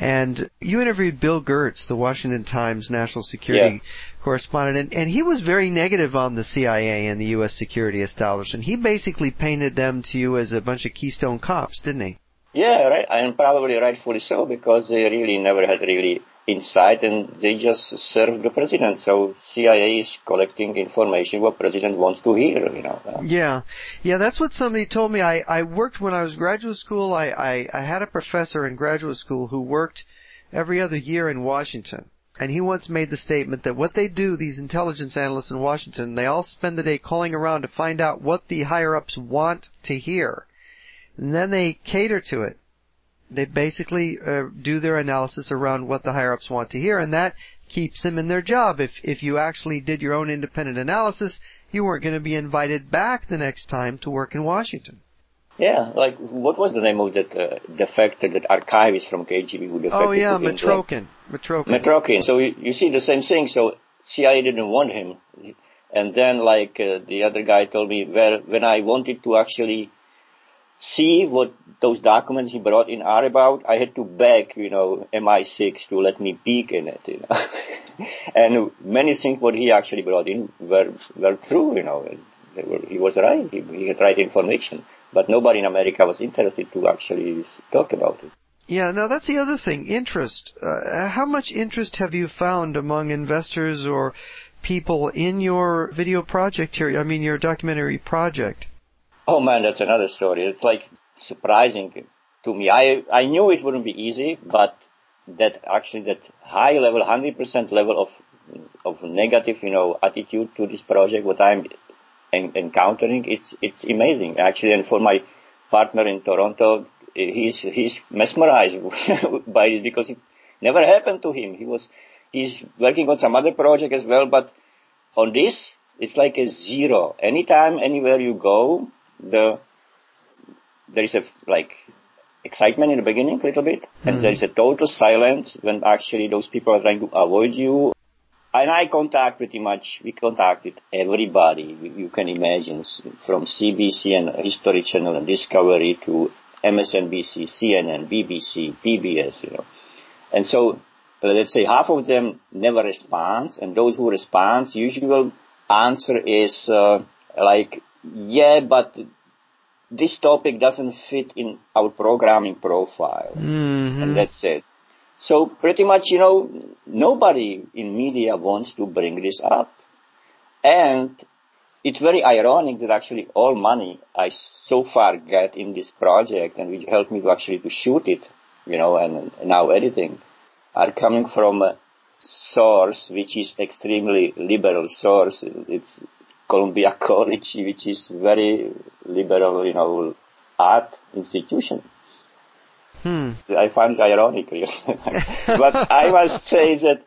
And you interviewed Bill Gertz, the Washington Times national security yeah. correspondent, and, and he was very negative on the CIA and the U.S. security establishment. He basically painted them to you as a bunch of Keystone cops, didn't he? Yeah, right, and probably rightfully so because they really never had really inside and they just serve the president. So CIA is collecting information what president wants to hear, you know. Yeah. Yeah, that's what somebody told me. I, I worked when I was graduate school. I, I, I had a professor in graduate school who worked every other year in Washington. And he once made the statement that what they do, these intelligence analysts in Washington, they all spend the day calling around to find out what the higher ups want to hear. And then they cater to it they basically uh, do their analysis around what the higher ups want to hear, and that keeps them in their job. If if you actually did your own independent analysis, you weren't going to be invited back the next time to work in Washington. Yeah, like what was the name of that uh, defector, that archivist from KGB who defected? Oh yeah, Mitrokhin. Mitrokhin. Mitrokhin. So you, you, see the same thing. So CIA didn't want him, and then like uh, the other guy told me, well, when I wanted to actually see what those documents he brought in are about, I had to beg, you know, MI6 to let me peek in it, you know. and many things what he actually brought in were, were true, you know. Were, he was right. He, he had right information. But nobody in America was interested to actually talk about it. Yeah, now that's the other thing. Interest. Uh, how much interest have you found among investors or people in your video project here? I mean, your documentary project. Oh man, that's another story. It's like surprising to me. I I knew it wouldn't be easy, but that actually that high level, 100% level of of negative, you know, attitude to this project, what I'm en- encountering, it's it's amazing actually. And for my partner in Toronto, he's he's mesmerized by it because it never happened to him. He was he's working on some other project as well, but on this, it's like a zero. Anytime, anywhere you go, the there is a like excitement in the beginning a little bit, mm-hmm. and there is a total silence when actually those people are trying to avoid you. And I contact pretty much, we contacted everybody you can imagine, from CBC and History Channel and Discovery to MSNBC, CNN, BBC, PBS, you know. And so, let's say half of them never respond, and those who respond, usual answer is uh, like, yeah, but this topic doesn't fit in our programming profile. Mm-hmm. And that's it. So pretty much, you know, nobody in media wants to bring this up. And it's very ironic that actually all money I so far get in this project and which helped me to actually to shoot it, you know, and now editing, are coming from a source which is extremely liberal source. It's Columbia College, which is very liberal, you know, art institution. Hmm. I find it ironic, really. but I must say that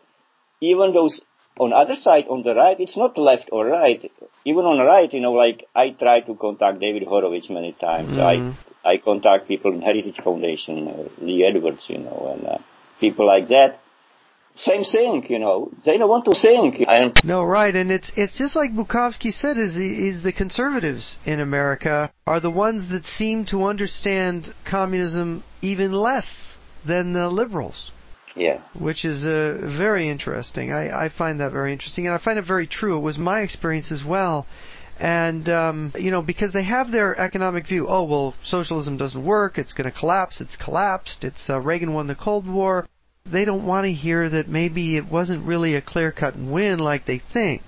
even those on other side, on the right, it's not left or right. Even on the right, you know, like I try to contact David Horowitz many times. Mm. I I contact people in Heritage Foundation, uh, Lee Edwards, you know, and uh, people like that same thing, you know. They don't want to think. And no, right, and it's it's just like Bukovsky said: is is the conservatives in America are the ones that seem to understand communism even less than the liberals. Yeah. Which is uh, very interesting. I, I find that very interesting, and I find it very true. It was my experience as well. And, um, you know, because they have their economic view. Oh, well, socialism doesn't work. It's going to collapse. It's collapsed. It's uh, Reagan won the Cold War they don't want to hear that maybe it wasn't really a clear cut win like they think.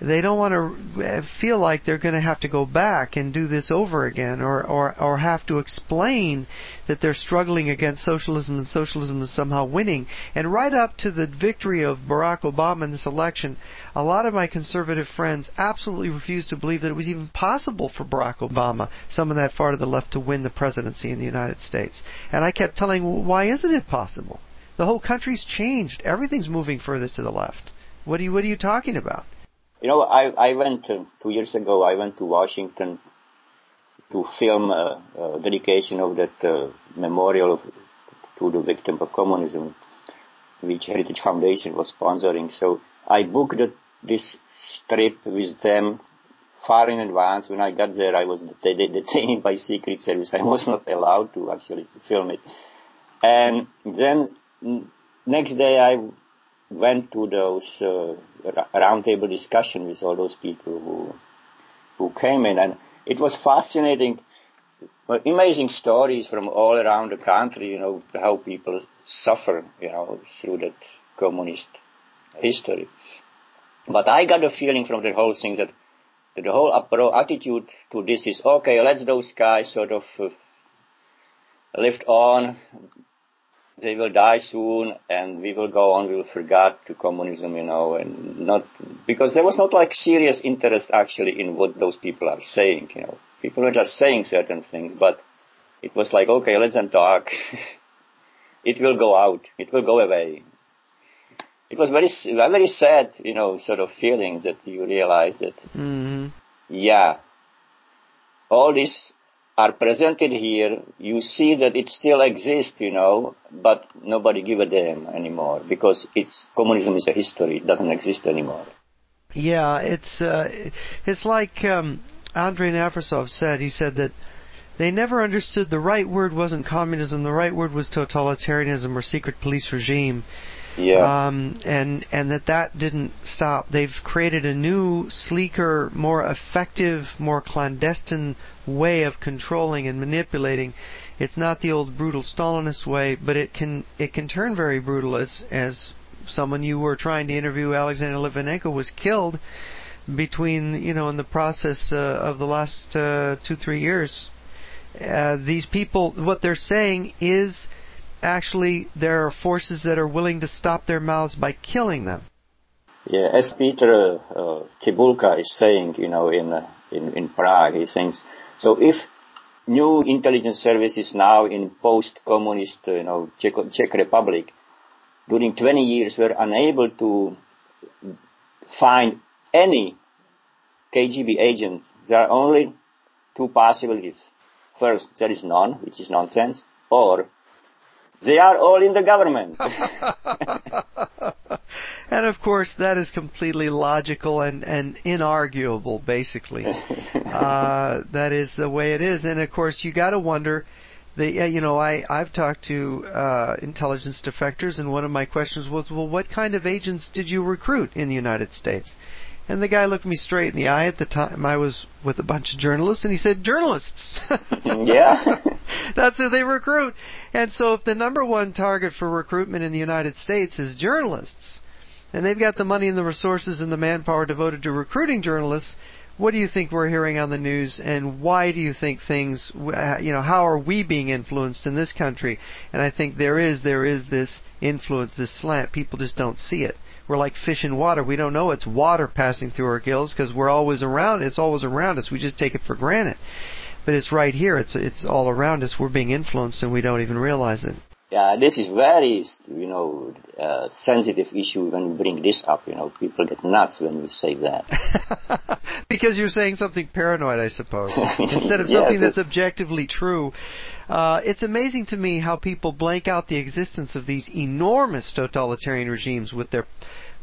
they don't want to feel like they're going to have to go back and do this over again or, or, or have to explain that they're struggling against socialism and socialism is somehow winning. And right up to the victory of Barack Obama in this election, a lot of my conservative friends absolutely refused to believe that it was even possible for Barack Obama, someone that far to the left, to win the presidency in the United States. And I kept telling, why isn't it possible? The whole country's changed. Everything's moving further to the left. What are you, what are you talking about? You know, I, I went two years ago. I went to Washington to film a, a dedication of that uh, memorial of, to the victim of communism, which Heritage Foundation was sponsoring. So I booked this trip with them far in advance. When I got there, I was detained by Secret Service. I was not allowed to actually film it. And then next day, I went to those uh, roundtable discussion with all those people who who came in, and it was fascinating, amazing stories from all around the country. You know how people suffer, you know, through that communist history. But I got a feeling from the whole thing that, that the whole attitude to this is okay. Let those guys sort of uh, live on they will die soon and we will go on, we will forget to communism, you know, and not, because there was not like serious interest actually in what those people are saying, you know. People were just saying certain things, but it was like, okay, let's not talk. it will go out. It will go away. It was very, very sad, you know, sort of feeling that you realize that, mm-hmm. yeah, all this are presented here, you see that it still exists, you know, but nobody give a damn anymore because it's communism is a history; it doesn't exist anymore. Yeah, it's uh, it's like um, Andrei Nekrasov said. He said that they never understood the right word wasn't communism; the right word was totalitarianism or secret police regime. Yeah. Um, and and that that didn't stop. They've created a new, sleeker, more effective, more clandestine way of controlling and manipulating. It's not the old brutal Stalinist way, but it can it can turn very brutal as as someone you were trying to interview, Alexander Litvinenko, was killed between you know in the process uh, of the last uh, two three years. Uh, these people, what they're saying is actually there are forces that are willing to stop their mouths by killing them. Yeah, as Peter uh, is saying, you know, in, uh, in in Prague, he thinks so. If new intelligence services now in post-communist, you know, Czech, Czech Republic, during 20 years were unable to find any KGB agent, there are only two possibilities. First, there is none, which is nonsense, or they are all in the government. and of course, that is completely logical and, and inarguable, basically. uh, that is the way it is. And of course, you got to wonder. The, you know, I, I've talked to uh, intelligence defectors, and one of my questions was, well, what kind of agents did you recruit in the United States? And the guy looked me straight in the eye at the time. I was with a bunch of journalists, and he said, "Journalists." Mm, yeah. That's who they recruit. And so, if the number one target for recruitment in the United States is journalists, and they've got the money and the resources and the manpower devoted to recruiting journalists, what do you think we're hearing on the news, and why do you think things? Uh, you know, how are we being influenced in this country? And I think there is there is this influence, this slant. People just don't see it we're like fish in water. We don't know it's water passing through our gills because we're always around. It's always around us. We just take it for granted. But it's right here. It's it's all around us. We're being influenced and we don't even realize it. Yeah, this is very, you know, uh, sensitive issue when you bring this up. You know, people get nuts when we say that. because you're saying something paranoid, I suppose, instead of something yeah, that's objectively true. Uh, it's amazing to me how people blank out the existence of these enormous totalitarian regimes with their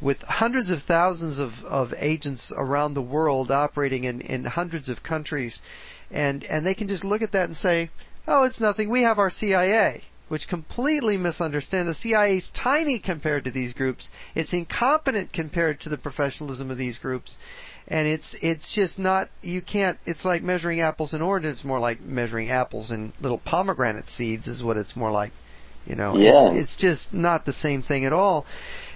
with hundreds of thousands of, of agents around the world operating in, in hundreds of countries and and they can just look at that and say, Oh, it's nothing. We have our CIA which completely misunderstand. The CIA is tiny compared to these groups. It's incompetent compared to the professionalism of these groups and it's it's just not you can't it's like measuring apples and oranges it's more like measuring apples and little pomegranate seeds is what it's more like you know yeah. it's, it's just not the same thing at all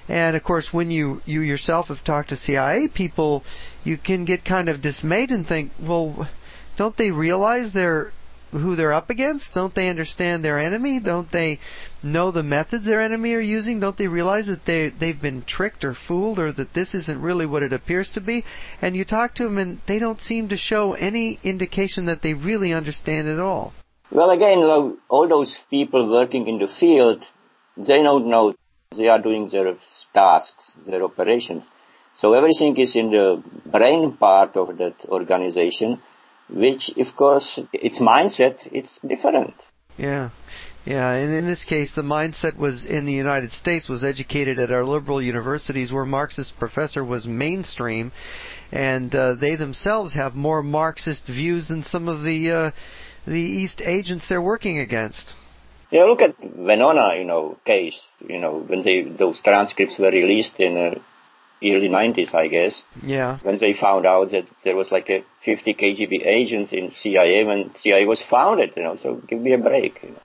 And of course, when you you yourself have talked to CIA people, you can get kind of dismayed and think, well, don't they realize they're who they're up against? Don't they understand their enemy? Don't they know the methods their enemy are using? Don't they realize that they they've been tricked or fooled or that this isn't really what it appears to be? And you talk to them and they don't seem to show any indication that they really understand at all. Well, again, all those people working in the field, they don't know. They are doing their tasks, their operations. So everything is in the brain part of that organization which of course its mindset it's different. Yeah. Yeah, and in this case, the mindset was in the United States was educated at our liberal universities, where Marxist professor was mainstream, and uh, they themselves have more Marxist views than some of the uh, the East agents they're working against. Yeah, look at Venona, you know, case. You know, when they those transcripts were released in uh, early 90s, I guess. Yeah. When they found out that there was like a 50 KGB agents in CIA when CIA was founded, you know, so give me a break. You know.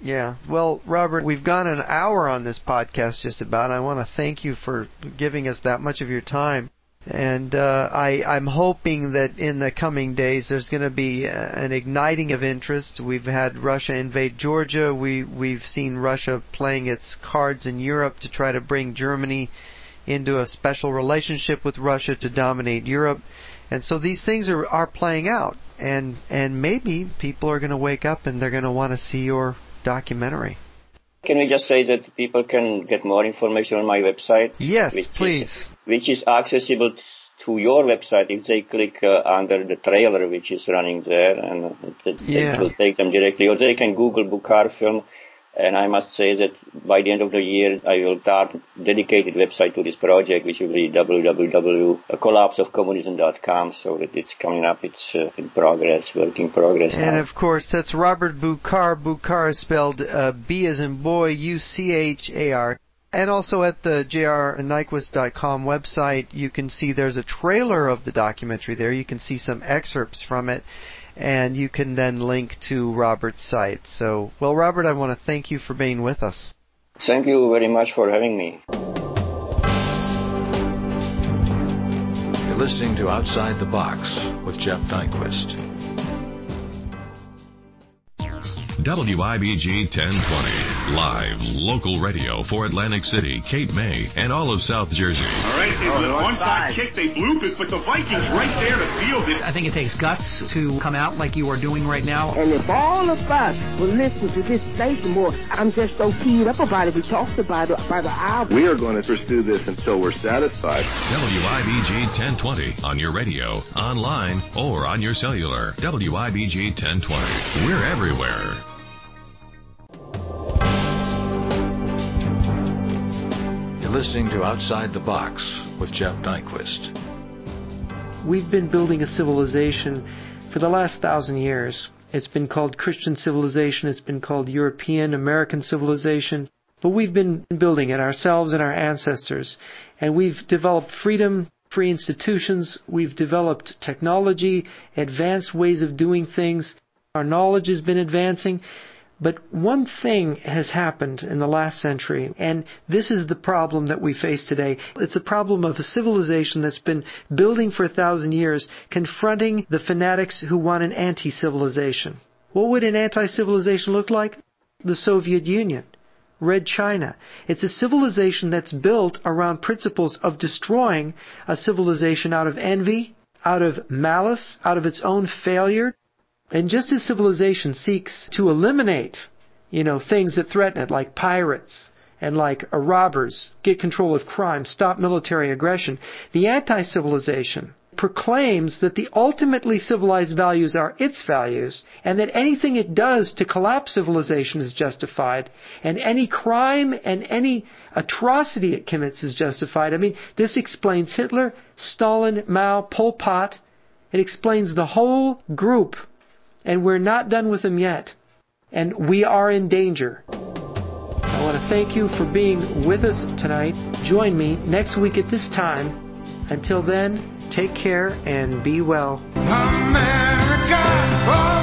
Yeah. Well, Robert, we've gone an hour on this podcast just about. I want to thank you for giving us that much of your time. And uh, I, I'm hoping that in the coming days there's going to be an igniting of interest. We've had Russia invade Georgia. We we've seen Russia playing its cards in Europe to try to bring Germany into a special relationship with Russia to dominate Europe. And so these things are, are playing out. And, and maybe people are going to wake up and they're going to want to see your documentary. Can we just say that people can get more information on my website? Yes, please. Is, which is accessible to your website if they click uh, under the trailer which is running there and it, yeah. will take them directly. Or they can Google Buchar film and I must say that by the end of the year, I will start dedicated website to this project, which will be www.collapseofcommunism.com. So that it's coming up, it's uh, in progress, work in progress. And now. of course, that's Robert Buchar. Buchar is spelled uh, B as in boy, U C H A R. And also at the jrnyquist.com website, you can see there's a trailer of the documentary there. You can see some excerpts from it and you can then link to Robert's site. So, well, Robert, I want to thank you for being with us. Thank you very much for having me. You're listening to Outside the Box with Jeff Nyquist. WIBG 1020. Live, local radio for Atlantic City, Cape May, and all of South Jersey. All right, they oh, one side kick, they bloop it, but the Vikings right there to field it. I think it takes guts to come out like you are doing right now. And if all of us will listen to this station more, I'm just so keyed up about it. We talked about it by the hour. We are going to pursue this until we're satisfied. WIBG 1020 on your radio, online, or on your cellular. WIBG 1020. We're everywhere. Listening to Outside the Box with Jeff Nyquist. We've been building a civilization for the last thousand years. It's been called Christian civilization, it's been called European American civilization, but we've been building it ourselves and our ancestors. And we've developed freedom, free institutions, we've developed technology, advanced ways of doing things. Our knowledge has been advancing. But one thing has happened in the last century, and this is the problem that we face today. It's a problem of a civilization that's been building for a thousand years, confronting the fanatics who want an anti-civilization. What would an anti-civilization look like? The Soviet Union. Red China. It's a civilization that's built around principles of destroying a civilization out of envy, out of malice, out of its own failure, and just as civilization seeks to eliminate, you know, things that threaten it, like pirates and like uh, robbers, get control of crime, stop military aggression, the anti-civilization proclaims that the ultimately civilized values are its values, and that anything it does to collapse civilization is justified, and any crime and any atrocity it commits is justified. I mean, this explains Hitler, Stalin, Mao, Pol Pot. It explains the whole group and we're not done with them yet. And we are in danger. I want to thank you for being with us tonight. Join me next week at this time. Until then, take care and be well. Amen.